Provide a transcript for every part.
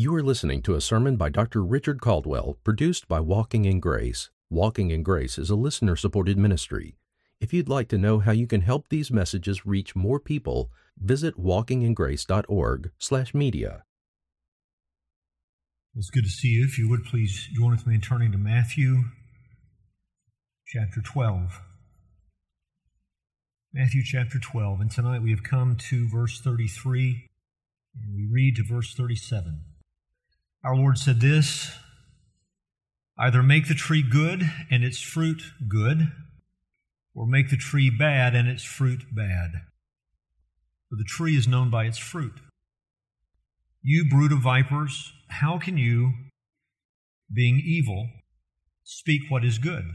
You are listening to a sermon by Dr. Richard Caldwell, produced by Walking in Grace. Walking in Grace is a listener supported ministry. If you'd like to know how you can help these messages reach more people, visit walkingingrace.org/media. It's good to see you. If you would please join with me in turning to Matthew chapter 12. Matthew chapter 12. And tonight we have come to verse 33, and we read to verse 37. Our Lord said this either make the tree good and its fruit good, or make the tree bad and its fruit bad. For the tree is known by its fruit. You brood of vipers, how can you, being evil, speak what is good?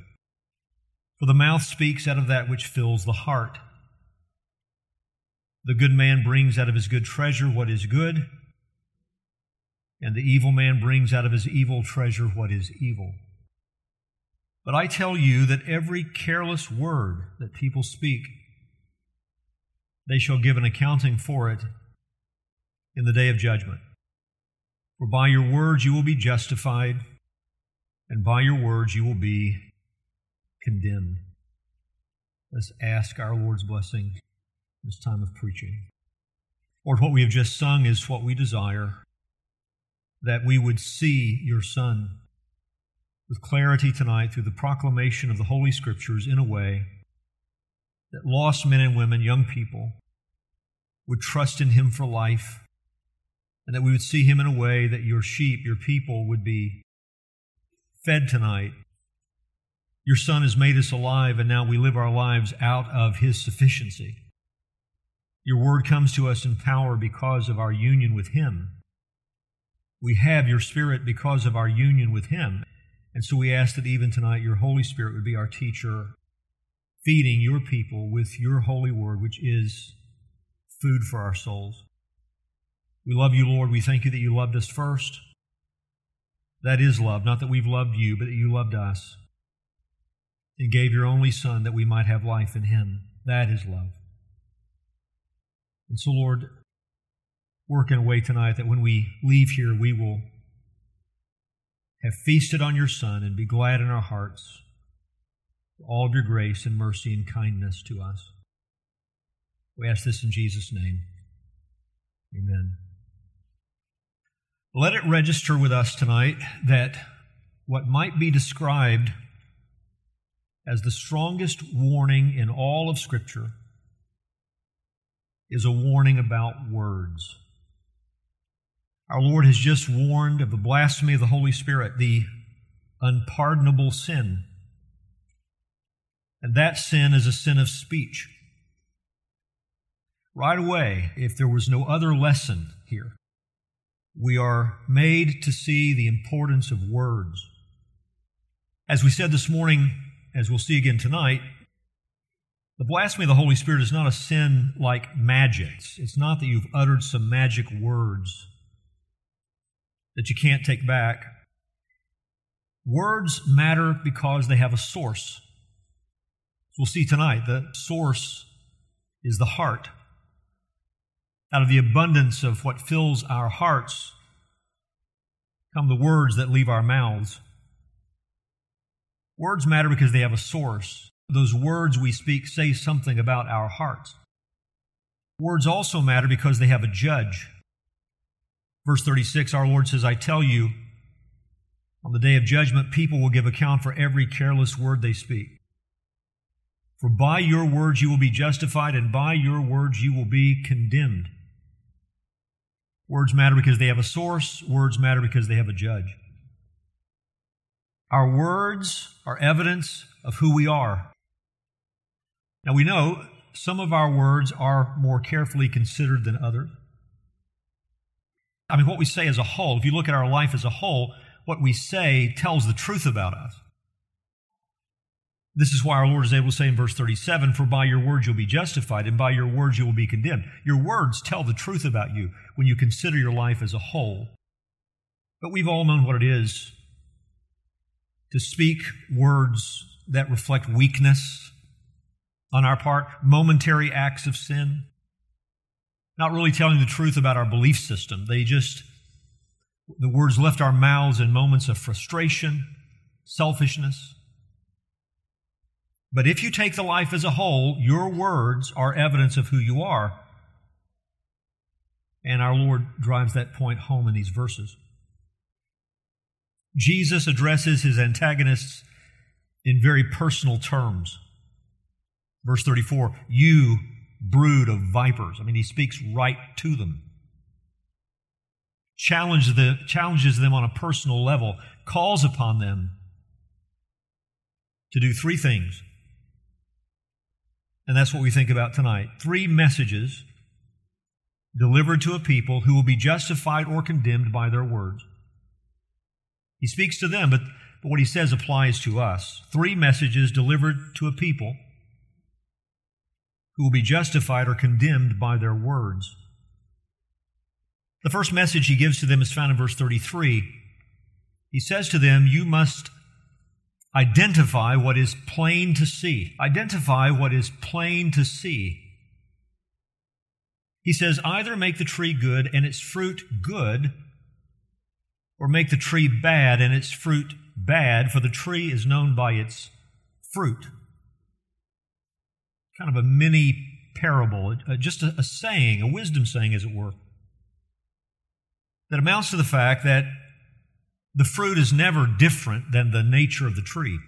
For the mouth speaks out of that which fills the heart. The good man brings out of his good treasure what is good and the evil man brings out of his evil treasure what is evil. But I tell you that every careless word that people speak, they shall give an accounting for it in the day of judgment. For by your words you will be justified, and by your words you will be condemned. Let's ask our Lord's blessing this time of preaching. Lord, what we have just sung is what we desire that we would see your Son with clarity tonight through the proclamation of the Holy Scriptures in a way that lost men and women, young people, would trust in Him for life, and that we would see Him in a way that your sheep, your people, would be fed tonight. Your Son has made us alive, and now we live our lives out of His sufficiency. Your word comes to us in power because of our union with Him. We have your Spirit because of our union with Him. And so we ask that even tonight your Holy Spirit would be our teacher, feeding your people with your holy word, which is food for our souls. We love you, Lord. We thank you that you loved us first. That is love, not that we've loved you, but that you loved us and gave your only Son that we might have life in Him. That is love. And so, Lord, work in a way tonight that when we leave here, we will have feasted on your Son and be glad in our hearts for all of your grace and mercy and kindness to us. We ask this in Jesus' name. Amen. Let it register with us tonight that what might be described as the strongest warning in all of Scripture is a warning about words. Our Lord has just warned of the blasphemy of the Holy Spirit, the unpardonable sin. And that sin is a sin of speech. Right away, if there was no other lesson here, we are made to see the importance of words. As we said this morning, as we'll see again tonight, the blasphemy of the Holy Spirit is not a sin like magic. It's not that you've uttered some magic words that you can't take back. Words matter because they have a source. We'll see tonight the source is the heart. Out of the abundance of what fills our hearts come the words that leave our mouths. Words matter because they have a source. Those words we speak say something about our hearts. Words also matter because they have a judge. Verse 36, our Lord says, I tell you, on the day of judgment, people will give account for every careless word they speak. For by your words you will be justified, and by your words you will be condemned. Words matter because they have a source, words matter because they have a judge. Our words are evidence of who we are. Now we know some of our words are more carefully considered than others. I mean, what we say as a whole, if you look at our life as a whole, what we say tells the truth about us. This is why our Lord is able to say in verse 37 For by your words you'll be justified, and by your words you will be condemned. Your words tell the truth about you when you consider your life as a whole. But we've all known what it is to speak words that reflect weakness on our part, momentary acts of sin not really telling the truth about our belief system. They just The words left our mouths in moments of frustration, selfishness. But if you take the life as a whole, your words are evidence of who you are. And our Lord drives that point home in these verses. Jesus addresses his antagonists in very personal terms. Verse 34 You brood of vipers. I mean, he speaks right to them. Challenges, the, challenges them on a personal level, calls upon them to do three things. And that's what we think about tonight. Three messages delivered to a people who will be justified or condemned by their words. He speaks to them, but, but what he says applies to us. Three messages delivered to a people who will be justified or condemned by their words. The first message he gives to them is found in verse 33. He says to them, You must identify what is plain to see. Identify what is plain to see. He says, Either make the tree good and its fruit good, or make the tree bad and its fruit bad, for the tree is known by its fruit kind of a mini parable, uh, just a, a saying, a wisdom saying, as it were, that amounts to the fact that the fruit is never different than the nature of the tree.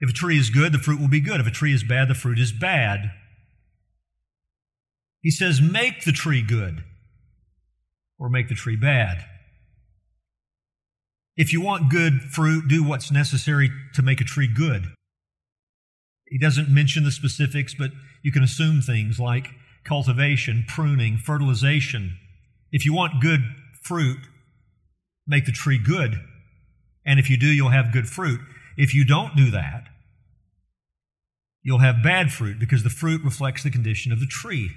If a tree is good, the fruit will be good. If a tree is bad, the fruit is bad. He says, make the tree good or make the tree bad. If you want good fruit, do what's necessary to make a tree good. He doesn't mention the specifics, but you can assume things like cultivation, pruning, fertilization. If you want good fruit, make the tree good. And if you do, you'll have good fruit. If you don't do that, you'll have bad fruit because the fruit reflects the condition of the tree.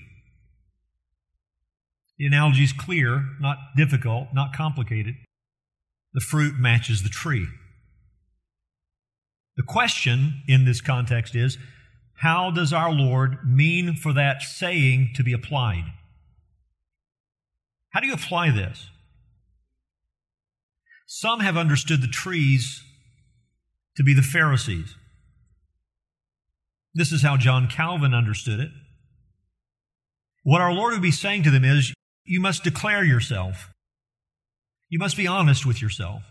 The analogy is clear, not difficult, not complicated. The fruit matches the tree. The question in this context is how does our Lord mean for that saying to be applied? How do you apply this? Some have understood the trees to be the Pharisees. This is how John Calvin understood it. What our Lord would be saying to them is, you must declare yourself. You must be honest with yourself.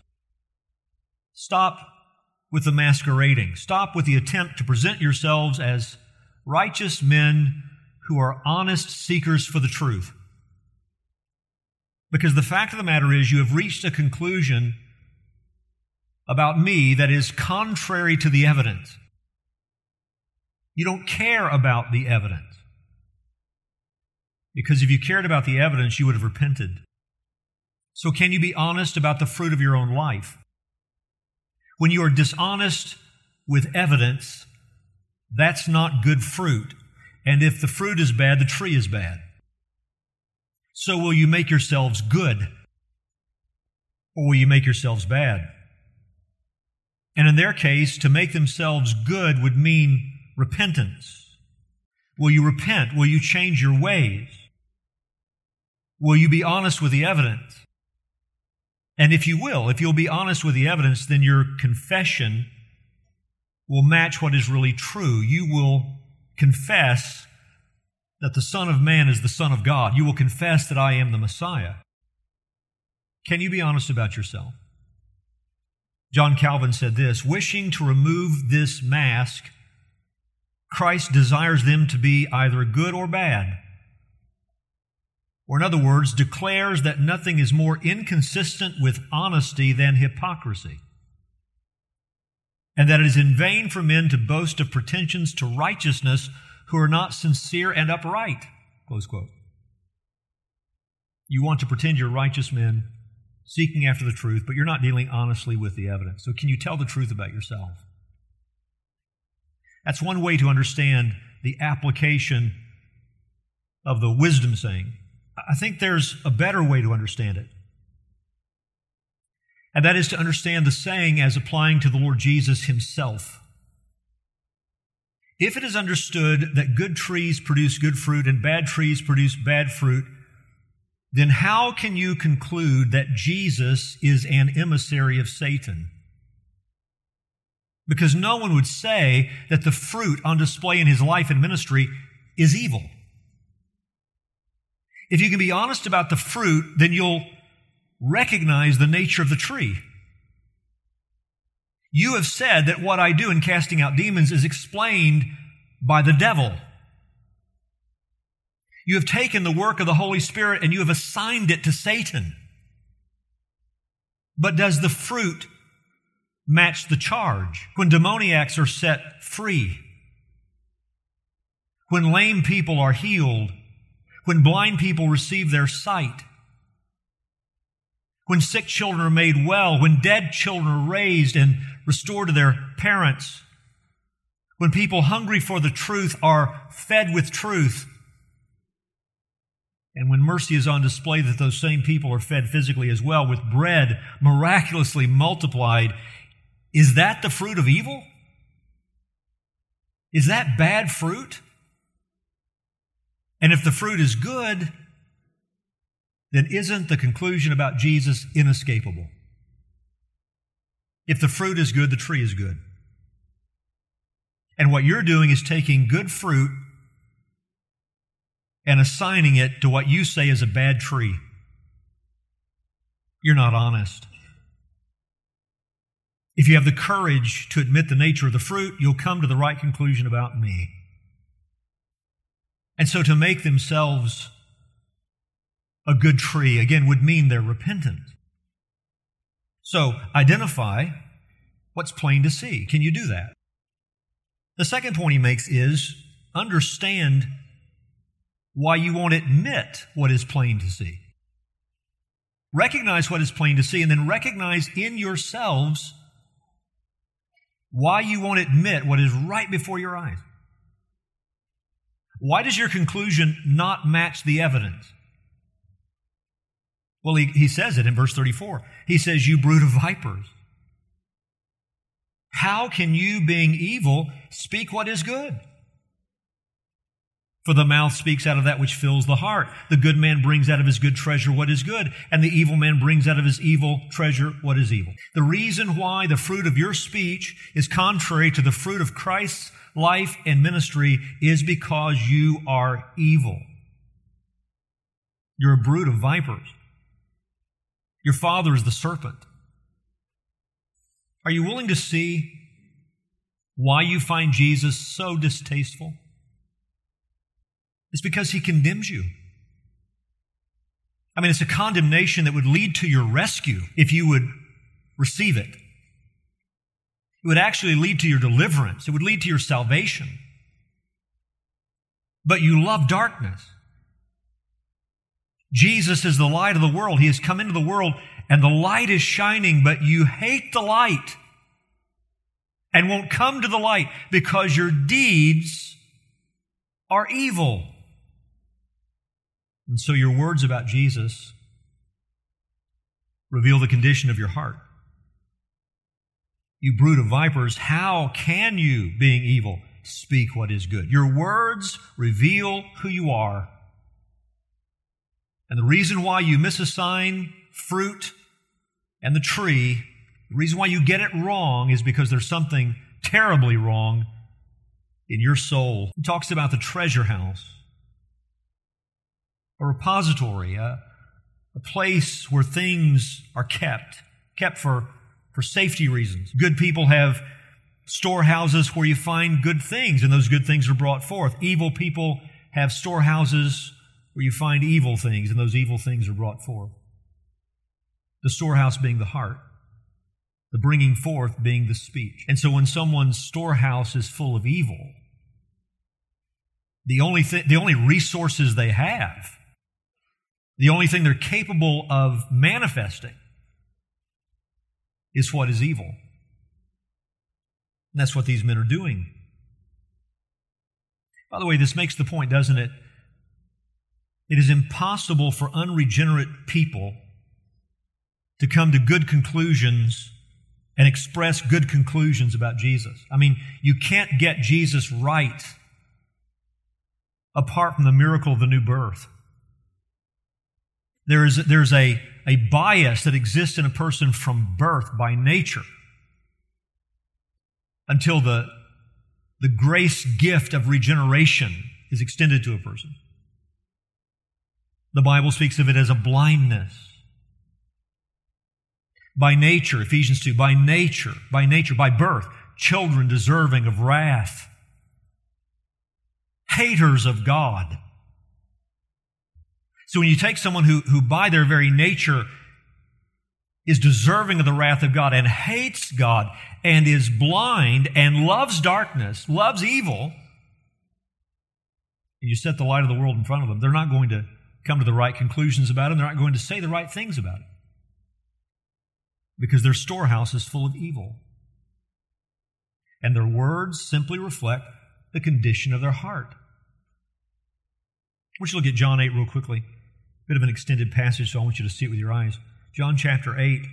Stop with the masquerading. Stop with the attempt to present yourselves as righteous men who are honest seekers for the truth. Because the fact of the matter is, you have reached a conclusion about me that is contrary to the evidence. You don't care about the evidence. Because if you cared about the evidence, you would have repented. So, can you be honest about the fruit of your own life? When you are dishonest with evidence, that's not good fruit. And if the fruit is bad, the tree is bad. So will you make yourselves good? Or will you make yourselves bad? And in their case, to make themselves good would mean repentance. Will you repent? Will you change your ways? Will you be honest with the evidence? And if you will, if you'll be honest with the evidence, then your confession will match what is really true. You will confess that the Son of Man is the Son of God. You will confess that I am the Messiah. Can you be honest about yourself? John Calvin said this Wishing to remove this mask, Christ desires them to be either good or bad or in other words, declares that nothing is more inconsistent with honesty than hypocrisy, and that it is in vain for men to boast of pretensions to righteousness who are not sincere and upright. Close quote. You want to pretend you're righteous men seeking after the truth, but you're not dealing honestly with the evidence. So, can you tell the truth about yourself? That's one way to understand the application of the wisdom saying. I think there's a better way to understand it. And that is to understand the saying as applying to the Lord Jesus himself. If it is understood that good trees produce good fruit and bad trees produce bad fruit, then how can you conclude that Jesus is an emissary of Satan? Because no one would say that the fruit on display in his life and ministry is evil. If you can be honest about the fruit, then you'll recognize the nature of the tree. You have said that what I do in casting out demons is explained by the devil. You have taken the work of the Holy Spirit and you have assigned it to Satan. But does the fruit match the charge? When demoniacs are set free, when lame people are healed, when blind people receive their sight, when sick children are made well, when dead children are raised and restored to their parents, when people hungry for the truth are fed with truth, and when mercy is on display, that those same people are fed physically as well with bread miraculously multiplied. Is that the fruit of evil? Is that bad fruit? And if the fruit is good, then isn't the conclusion about Jesus inescapable? If the fruit is good, the tree is good. And what you're doing is taking good fruit and assigning it to what you say is a bad tree. You're not honest. If you have the courage to admit the nature of the fruit, you'll come to the right conclusion about me. And so to make themselves a good tree, again, would mean they're repentant. So identify what's plain to see. Can you do that? The second point he makes is understand why you won't admit what is plain to see. Recognize what is plain to see, and then recognize in yourselves why you won't admit what is right before your eyes. Why does your conclusion not match the evidence? Well, he, he says it in verse 34. He says, You brood of vipers. How can you, being evil, speak what is good? For the mouth speaks out of that which fills the heart. The good man brings out of his good treasure what is good, and the evil man brings out of his evil treasure what is evil. The reason why the fruit of your speech is contrary to the fruit of Christ's life and ministry is because you are evil. You're a brood of vipers. Your father is the serpent. Are you willing to see why you find Jesus so distasteful? It's because he condemns you. I mean, it's a condemnation that would lead to your rescue if you would receive it. It would actually lead to your deliverance. It would lead to your salvation. But you love darkness. Jesus is the light of the world. He has come into the world and the light is shining, but you hate the light and won't come to the light because your deeds are evil. And so your words about Jesus reveal the condition of your heart. You brood of vipers, how can you, being evil, speak what is good? Your words reveal who you are. And the reason why you misassign fruit and the tree, the reason why you get it wrong is because there's something terribly wrong in your soul. He talks about the treasure house, a repository, a, a place where things are kept, kept for for safety reasons. Good people have storehouses where you find good things, and those good things are brought forth. Evil people have storehouses where you find evil things, and those evil things are brought forth. The storehouse being the heart, the bringing forth being the speech. And so when someone's storehouse is full of evil, the only, th- the only resources they have, the only thing they're capable of manifesting is what is evil. And that's what these men are doing. By the way, this makes the point, doesn't it? It is impossible for unregenerate people to come to good conclusions and express good conclusions about Jesus. I mean, you can't get Jesus right apart from the miracle of the new birth. There is, there's a, a bias that exists in a person from birth by nature until the, the grace gift of regeneration is extended to a person. The Bible speaks of it as a blindness. By nature, Ephesians 2, by nature, by nature, by birth, children deserving of wrath, haters of God. So when you take someone who, who by their very nature is deserving of the wrath of God and hates God and is blind and loves darkness, loves evil, and you set the light of the world in front of them, they're not going to come to the right conclusions about it. They're not going to say the right things about it because their storehouse is full of evil. And their words simply reflect the condition of their heart. I want you to look at John 8 real quickly. Bit of an extended passage, so I want you to see it with your eyes. John chapter 8.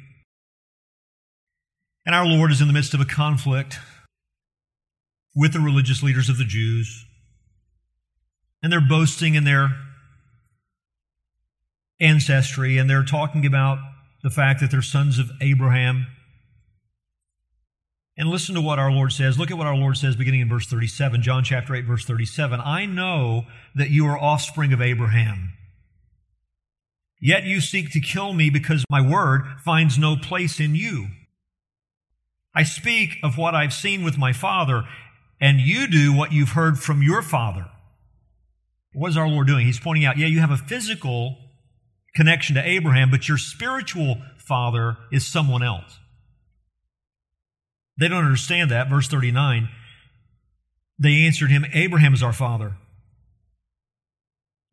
And our Lord is in the midst of a conflict with the religious leaders of the Jews. And they're boasting in their ancestry, and they're talking about the fact that they're sons of Abraham. And listen to what our Lord says. Look at what our Lord says beginning in verse 37, John chapter 8, verse 37. I know that you are offspring of Abraham. Yet you seek to kill me because my word finds no place in you. I speak of what I've seen with my father, and you do what you've heard from your father. What is our Lord doing? He's pointing out, yeah, you have a physical connection to Abraham, but your spiritual father is someone else. They don't understand that. Verse 39 they answered him, Abraham is our father.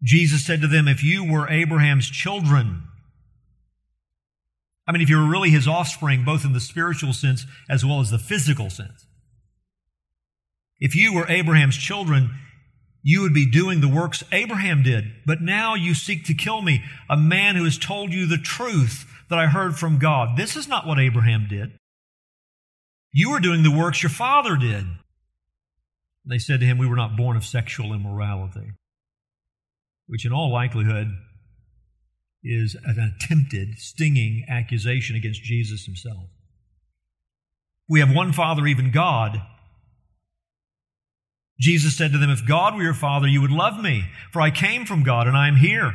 Jesus said to them, If you were Abraham's children, I mean, if you were really his offspring, both in the spiritual sense as well as the physical sense, if you were Abraham's children, you would be doing the works Abraham did. But now you seek to kill me, a man who has told you the truth that I heard from God. This is not what Abraham did. You are doing the works your father did. They said to him, We were not born of sexual immorality, which in all likelihood is an attempted, stinging accusation against Jesus himself. We have one Father, even God, Jesus said to them, If God were your Father, you would love me, for I came from God and I am here.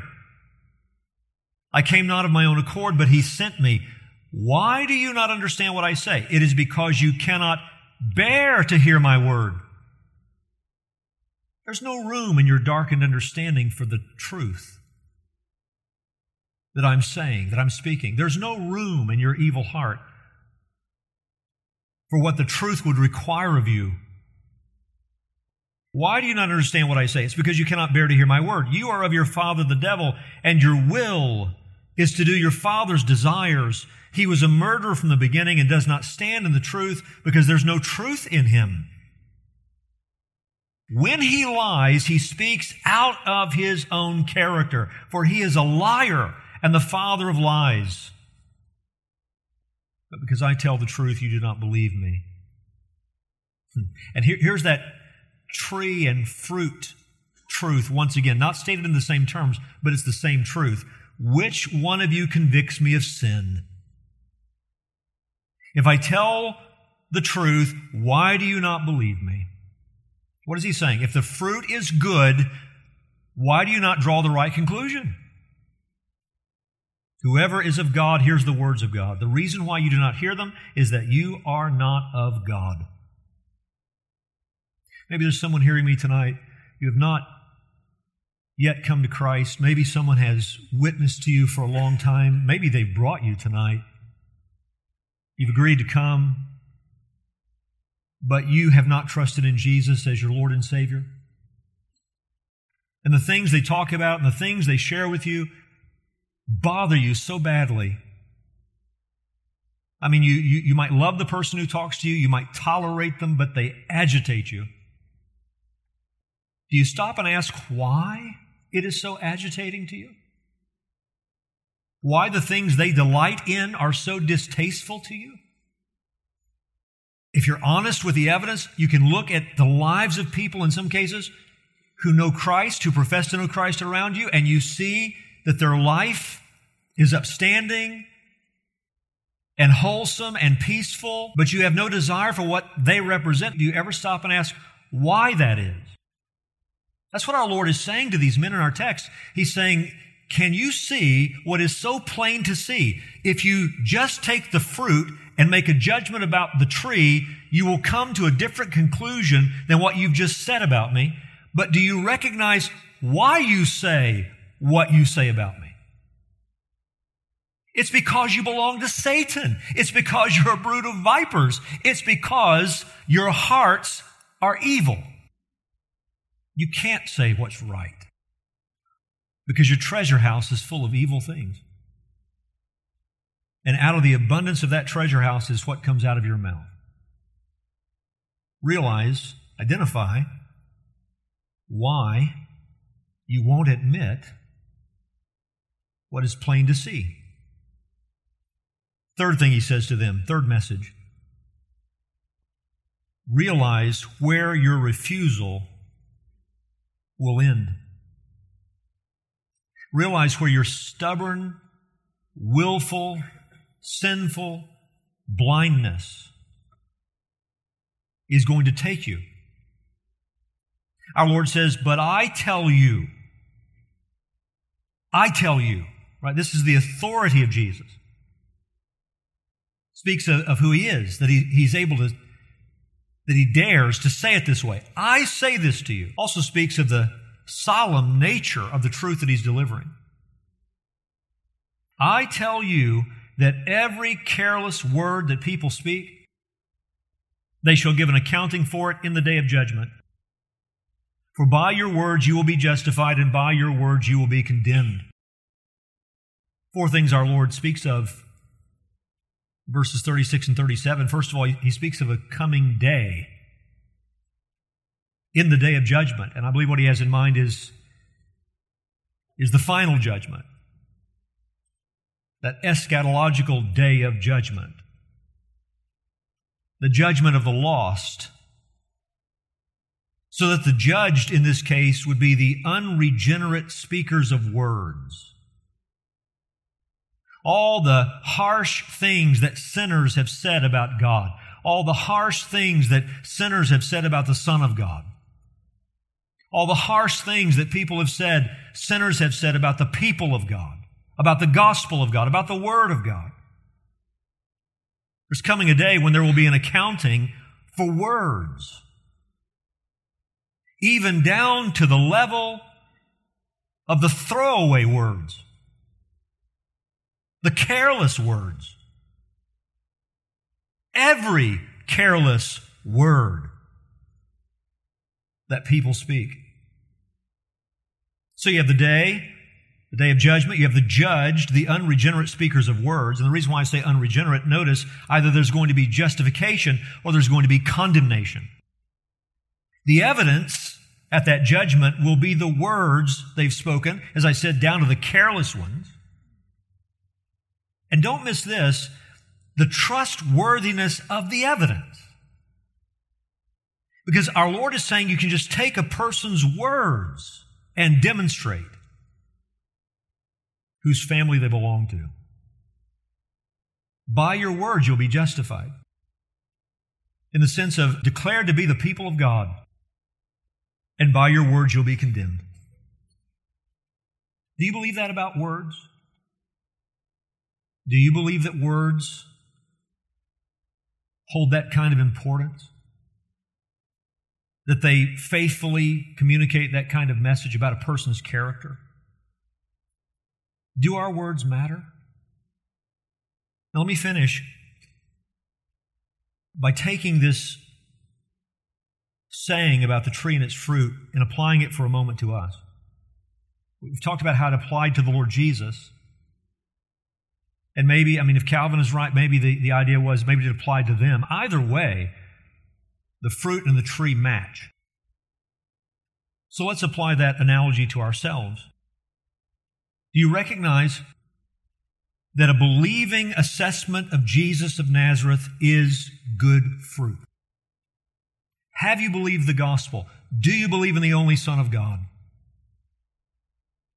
I came not of my own accord, but He sent me. Why do you not understand what I say? It is because you cannot bear to hear my word. There's no room in your darkened understanding for the truth that I'm saying, that I'm speaking. There's no room in your evil heart for what the truth would require of you why do you not understand what I say? It's because you cannot bear to hear my word. You are of your father, the devil, and your will is to do your father's desires. He was a murderer from the beginning and does not stand in the truth because there's no truth in him. When he lies, he speaks out of his own character, for he is a liar and the father of lies. But because I tell the truth, you do not believe me. Hmm. And here, here's that tree and fruit truth once again, not stated in the same terms, but it's the same truth. Which one of you convicts me of sin? If I tell the truth, why do you not believe me? What is he saying? If the fruit is good, why do you not draw the right conclusion? Whoever is of God hears the words of God. The reason why you do not hear them is that you are not of God. Maybe there's someone hearing me tonight. You have not yet come to Christ. Maybe someone has witnessed to you for a long time. Maybe they've brought you tonight. You've agreed to come, but you have not trusted in Jesus as your Lord and Savior. And the things they talk about and the things they share with you bother you so badly. I mean, you, you, you might love the person who talks to you, you might tolerate them, but they agitate you. Do you stop and ask why it is so agitating to you? Why the things they delight in are so distasteful to you? If you're honest with the evidence, you can look at the lives of people in some cases who know Christ, who profess to know Christ around you, and you see that their life is upstanding and wholesome and peaceful, but you have no desire for what they represent, do you ever stop and ask why that is? That's what our Lord is saying to these men in our text. He's saying, can you see what is so plain to see? If you just take the fruit and make a judgment about the tree, you will come to a different conclusion than what you've just said about me. But do you recognize why you say what you say about me? It's because you belong to Satan. It's because you're a brood of vipers. It's because your hearts are evil. You can't say what's right because your treasure house is full of evil things. And out of the abundance of that treasure house is what comes out of your mouth. Realize, identify why you won't admit what is plain to see. Third thing he says to them, third message realize where your refusal will end. Realize where your stubborn, willful, sinful blindness is going to take you. Our Lord says, But I tell you, I tell you, right? This is the authority of Jesus speaks of, of who he is, that he, he's able to, that he dares to say it this way. I say this to you. Also speaks of the solemn nature of the truth that he's delivering. I tell you that every careless word that people speak, they shall give an accounting for it in the day of judgment. For by your words you will be justified, and by your words you will be condemned. Four things our Lord speaks of verses 36 and 37. First of all, he speaks of a coming day in the day of judgment. And I believe what he has in mind is, is the final judgment, that eschatological day of judgment, the judgment of the lost. So that the judged in this case would be the unregenerate speakers of words. All the harsh things that sinners have said about God, all the harsh things that sinners have said about the Son of God, all the harsh things that people have said, sinners have said about the people of God, about the gospel of God, about the Word of God. There's coming a day when there will be an accounting for words, even down to the level of the throwaway words the careless words. Every careless word that people speak. So you have the day, the day of judgment. You have the judged, the unregenerate speakers of words. And the reason why I say unregenerate, notice either there's going to be justification or there's going to be condemnation. The evidence at that judgment will be the words they've spoken, as I said, down to the careless ones. And don't miss this the trustworthiness of the evidence. Because our Lord is saying you can just take a person's words and demonstrate whose family they belong to. By your words, you'll be justified. In the sense of declared to be the people of God, and by your words, you'll be condemned. Do you believe that about words? Do you believe that words hold that kind of importance? That they faithfully communicate that kind of message about a person's character? Do our words matter? Now, let me finish by taking this saying about the tree and its fruit and applying it for a moment to us. We've talked about how it applied to the Lord Jesus. And maybe, I mean, if Calvin is right, maybe the, the idea was maybe it applied to them. Either way, the fruit and the tree match. So let's apply that analogy to ourselves. Do you recognize that a believing assessment of Jesus of Nazareth is good fruit? Have you believed the gospel? Do you believe in the only Son of God?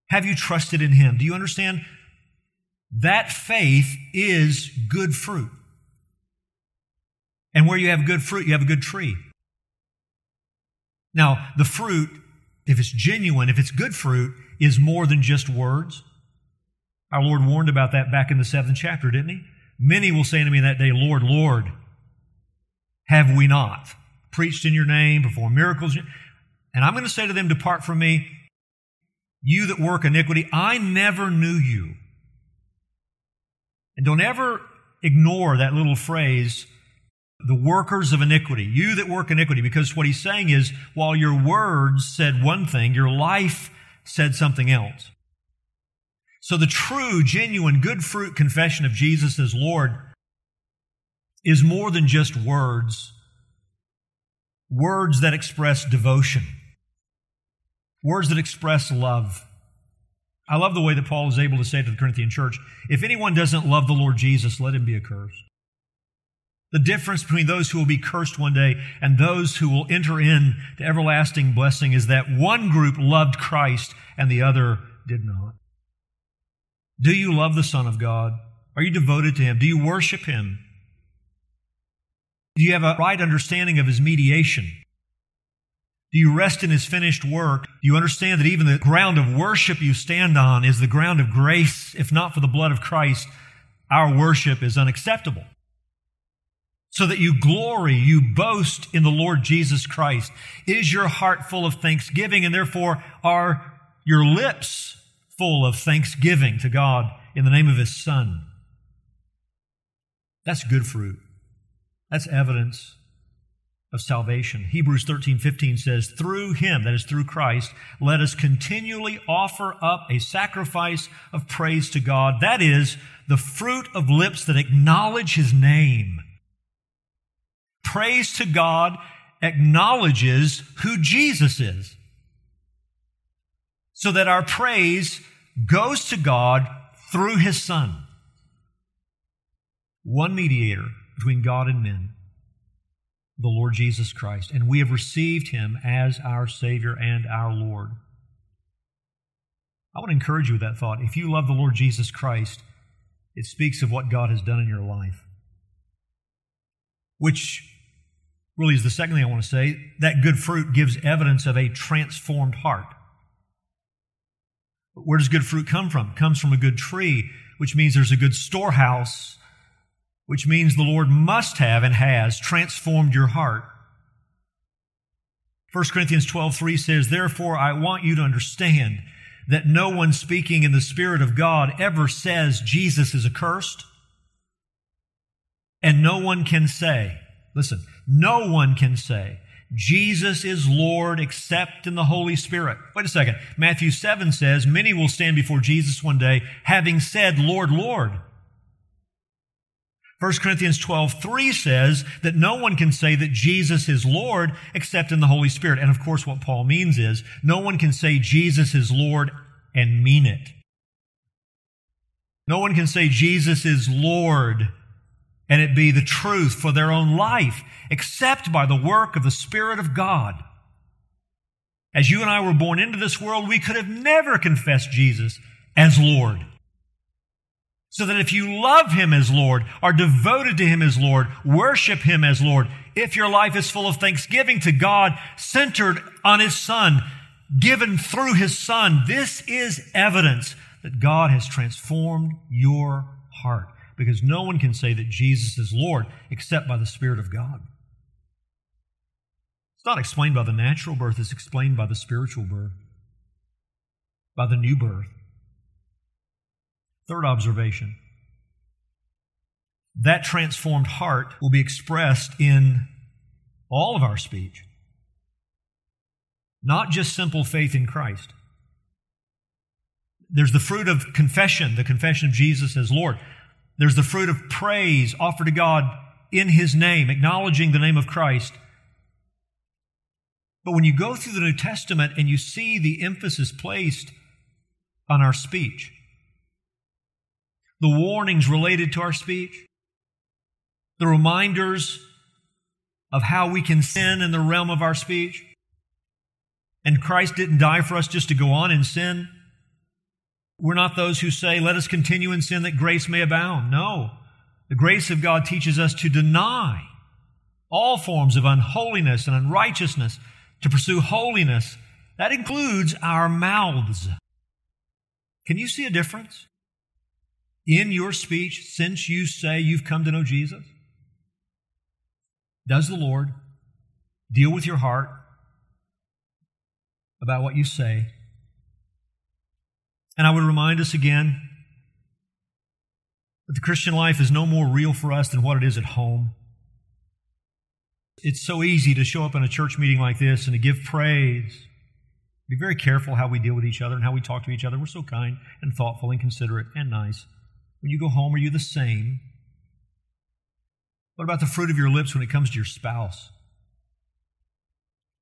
Have you trusted in Him? Do you understand that faith is good fruit. And where you have good fruit, you have a good tree. Now, the fruit, if it's genuine, if it's good fruit, is more than just words. Our Lord warned about that back in the seventh chapter, didn't he? Many will say to me that day, Lord, Lord, have we not preached in your name, performed miracles? And I'm going to say to them, Depart from me, you that work iniquity. I never knew you. And don't ever ignore that little phrase, the workers of iniquity, you that work iniquity, because what he's saying is while your words said one thing, your life said something else. So the true, genuine, good fruit confession of Jesus as Lord is more than just words, words that express devotion, words that express love. I love the way that Paul is able to say to the Corinthian church if anyone doesn't love the Lord Jesus, let him be accursed. The difference between those who will be cursed one day and those who will enter in to everlasting blessing is that one group loved Christ and the other did not. Do you love the Son of God? Are you devoted to Him? Do you worship Him? Do you have a right understanding of His mediation? Do you rest in His finished work? Do you understand that even the ground of worship you stand on is the ground of grace? If not for the blood of Christ, our worship is unacceptable so that you glory, you boast in the Lord Jesus Christ? Is your heart full of thanksgiving and therefore are your lips full of thanksgiving to God in the name of His Son? That's good fruit. That's evidence of salvation. Hebrews 13, 15 says, Through him, that is through Christ, let us continually offer up a sacrifice of praise to God. That is the fruit of lips that acknowledge his name praise to God acknowledges who Jesus is. So that our praise goes to God through His Son. One mediator between God and men, the Lord Jesus Christ. And we have received Him as our Savior and our Lord. I want to encourage you with that thought. If you love the Lord Jesus Christ, it speaks of what God has done in your life, which really is the second thing I want to say. That good fruit gives evidence of a transformed heart. But where does good fruit come from? It comes from a good tree, which means there's a good storehouse, which means the Lord must have and has transformed your heart. 1 Corinthians 12, 3 says, Therefore, I want you to understand that no one speaking in the Spirit of God ever says Jesus is accursed. And no one can say, listen, no one can say, Jesus is Lord except in the Holy Spirit. Wait a second. Matthew 7 says, Many will stand before Jesus one day, having said, Lord, Lord. 1 Corinthians 12, 3 says that no one can say that Jesus is Lord except in the Holy Spirit. And of course, what Paul means is no one can say Jesus is Lord and mean it. No one can say Jesus is Lord and it be the truth for their own life, except by the work of the Spirit of God. As you and I were born into this world, we could have never confessed Jesus as Lord. So that if you love Him as Lord, are devoted to Him as Lord, worship Him as Lord, if your life is full of thanksgiving to God, centered on His Son, given through His Son, this is evidence that God has transformed your heart because no one can say that Jesus is Lord except by the Spirit of God. It's not explained by the natural birth, it's explained by the spiritual birth, by the new birth. Third observation that transformed heart will be expressed in all of our speech, not just simple faith in Christ. There's the fruit of confession, the confession of Jesus as Lord. There's the fruit of praise offered to God in His name, acknowledging the name of Christ. But when you go through the New Testament and you see the emphasis placed on our speech, the warnings related to our speech, the reminders of how we can sin in the realm of our speech, and Christ didn't die for us just to go on and sin We're not those who say, let us continue in sin that grace may abound. No. The grace of God teaches us to deny all forms of unholiness and unrighteousness, to pursue holiness. That includes our mouths. Can you see a difference in your speech since you say you've come to know Jesus? Does the Lord deal with your heart about what you say? And I would remind us again that the Christian life is no more real for us than what it is at home. It's so easy to show up in a church meeting like this and to give praise. Be very careful how we deal with each other and how we talk to each other. We're so kind and thoughtful and considerate and nice. When you go home, are you the same? What about the fruit of your lips when it comes to your spouse?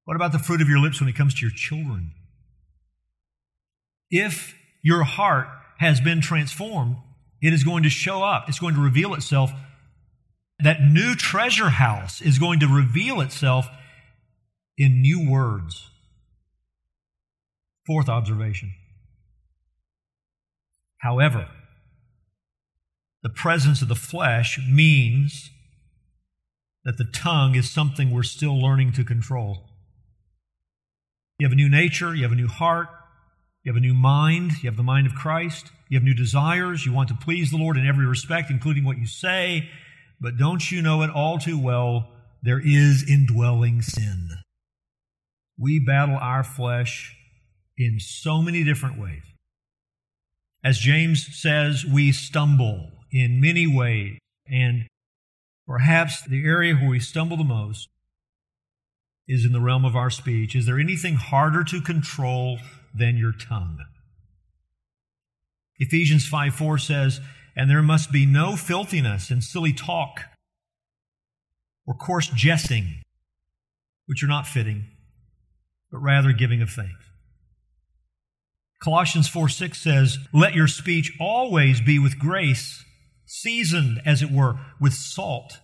What about the fruit of your lips when it comes to your children? If your heart has been transformed, it is going to show up. It's going to reveal itself. That new treasure house is going to reveal itself in new words. Fourth observation. However, the presence of the flesh means that the tongue is something we're still learning to control. You have a new nature, you have a new heart, you have a new mind, you have the mind of Christ, you have new desires, you want to please the Lord in every respect, including what you say, but don't you know it all too well? There is indwelling sin. We battle our flesh in so many different ways. As James says, we stumble in many ways, and perhaps the area where we stumble the most is in the realm of our speech. Is there anything harder to control than your tongue? Ephesians 5 4 says, And there must be no filthiness and silly talk or coarse jesting, which are not fitting, but rather giving of thanks. Colossians 4 6 says, Let your speech always be with grace, seasoned, as it were, with salt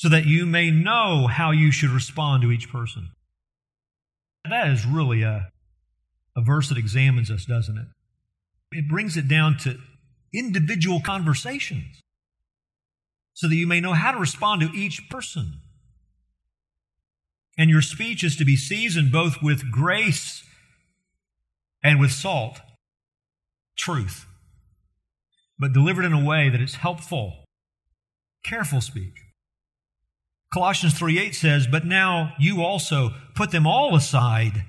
so that you may know how you should respond to each person. That is really a, a verse that examines us, doesn't it? It brings it down to individual conversations so that you may know how to respond to each person. And your speech is to be seasoned both with grace and with salt, truth, but delivered in a way that is helpful, careful speech. Colossians 3 8 says, But now you also put them all aside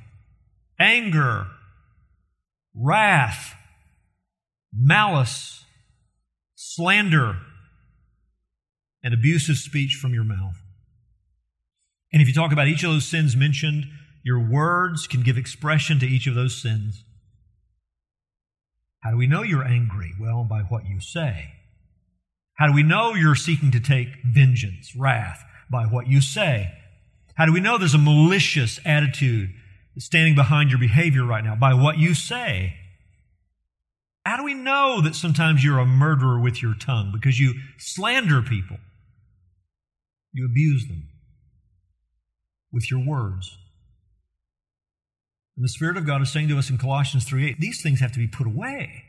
anger, wrath, malice, slander, and abusive speech from your mouth. And if you talk about each of those sins mentioned, your words can give expression to each of those sins. How do we know you're angry? Well, by what you say. How do we know you're seeking to take vengeance, wrath? By what you say. How do we know there's a malicious attitude standing behind your behavior right now? By what you say. How do we know that sometimes you're a murderer with your tongue? Because you slander people, you abuse them with your words. And the Spirit of God is saying to us in Colossians 3 8, these things have to be put away.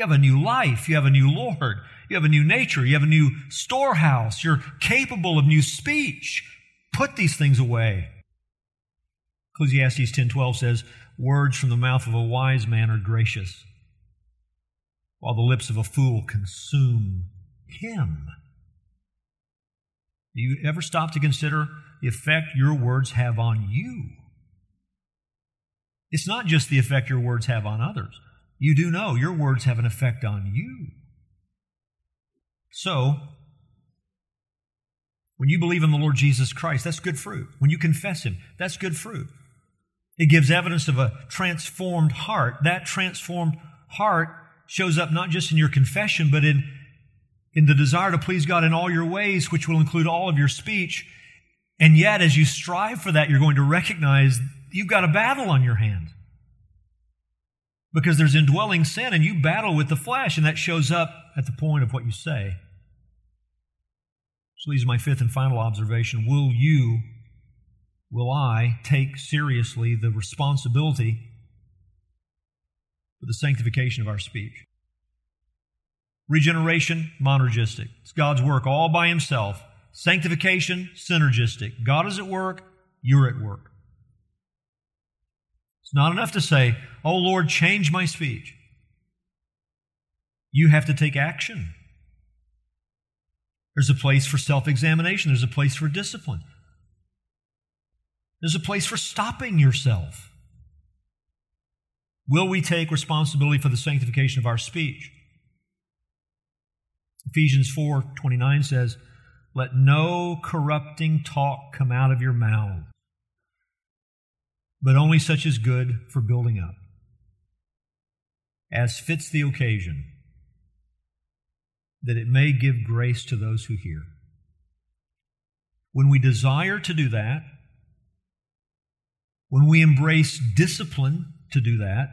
You have a new life. You have a new Lord. You have a new nature. You have a new storehouse. You're capable of new speech. Put these things away. Ecclesiastes 10:12 says, "Words from the mouth of a wise man are gracious, while the lips of a fool consume him." Do you ever stop to consider the effect your words have on you? It's not just the effect your words have on others you do know your words have an effect on you. So, when you believe in the Lord Jesus Christ, that's good fruit. When you confess Him, that's good fruit. It gives evidence of a transformed heart. That transformed heart shows up not just in your confession, but in, in the desire to please God in all your ways, which will include all of your speech. And yet, as you strive for that, you're going to recognize you've got a battle on your hands because there's indwelling sin and you battle with the flesh, and that shows up at the point of what you say. So, leads to my fifth and final observation. Will you, will I take seriously the responsibility for the sanctification of our speech. Regeneration, monergistic. It's God's work all by himself. Sanctification, synergistic. God is at work, you're at work. It's not enough to say, Oh Lord, change my speech. You have to take action. There's a place for self examination, there's a place for discipline, there's a place for stopping yourself. Will we take responsibility for the sanctification of our speech? Ephesians 4 29 says, Let no corrupting talk come out of your mouth, but only such as good for building up, as fits the occasion, that it may give grace to those who hear. When we desire to do that, when we embrace discipline to do that,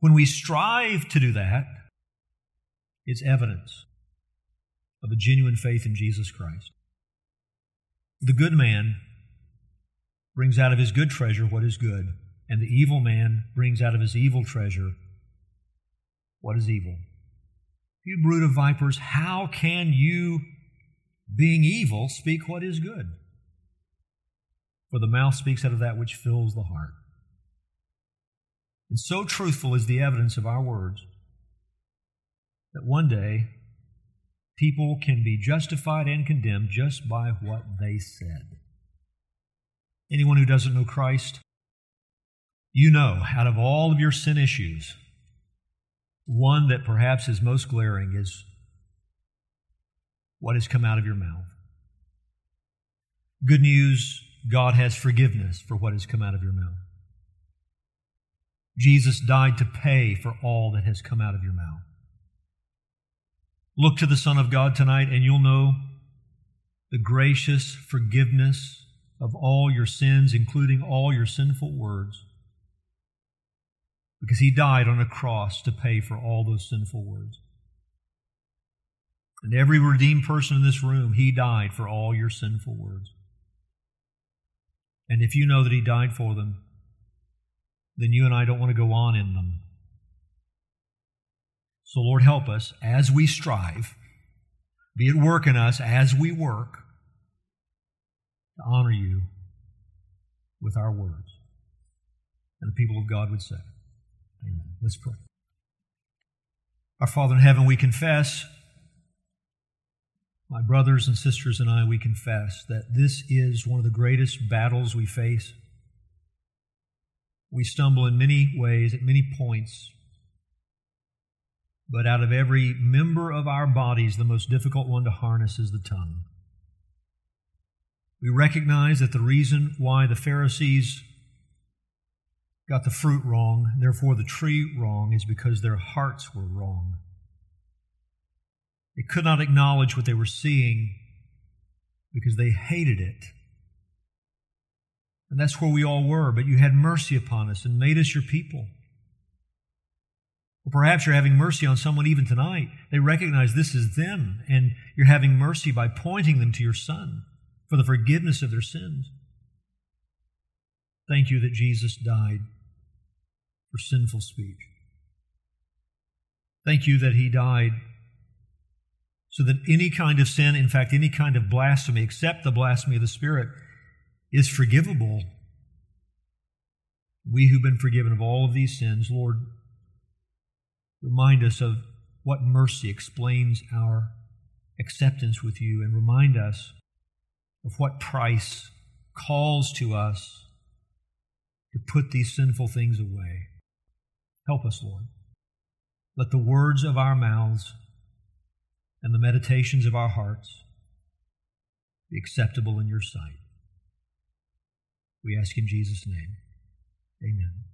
when we strive to do that, it's evidence of a genuine faith in Jesus Christ. The good man brings out of his good treasure what is good, and the evil man brings out of his evil treasure what is evil. You brood of vipers, how can you, being evil, speak what is good? For the mouth speaks out of that which fills the heart. And so truthful is the evidence of our words that one day people can be justified and condemned just by what they said. Anyone who doesn't know Christ, you know, out of all of your sin issues, one that perhaps is most glaring is what has come out of your mouth. Good news God has forgiveness for what has come out of your mouth. Jesus died to pay for all that has come out of your mouth. Look to the Son of God tonight, and you'll know the gracious forgiveness of all your sins, including all your sinful words, because He died on a cross to pay for all those sinful words. And every redeemed person in this room, He died for all your sinful words. And if you know that He died for them, then you and I don't want to go on in them. So, Lord, help us as we strive, be at work in us as we work to honor you with our words. And the people of God would say, Amen. Let's pray. Our Father in heaven, we confess, my brothers and sisters and I, we confess that this is one of the greatest battles we face. We stumble in many ways, at many points, but out of every member of our bodies, the most difficult one to harness is the tongue. We recognize that the reason why the Pharisees got the fruit wrong, therefore the tree wrong, is because their hearts were wrong. They could not acknowledge what they were seeing because they hated it. And that's where we all were, but you had mercy upon us and made us your people. Or perhaps you're having mercy on someone even tonight. They recognize this is them, and you're having mercy by pointing them to your Son for the forgiveness of their sins. Thank you that Jesus died for sinful speech. Thank you that He died so that any kind of sin, in fact, any kind of blasphemy, except the blasphemy of the Spirit, is forgivable. We who've been forgiven of all of these sins, Lord, Remind us of what mercy explains our acceptance with you, and remind us of what price calls to us to put these sinful things away. Help us, Lord. Let the words of our mouths and the meditations of our hearts be acceptable in your sight. We ask in Jesus' name. Amen.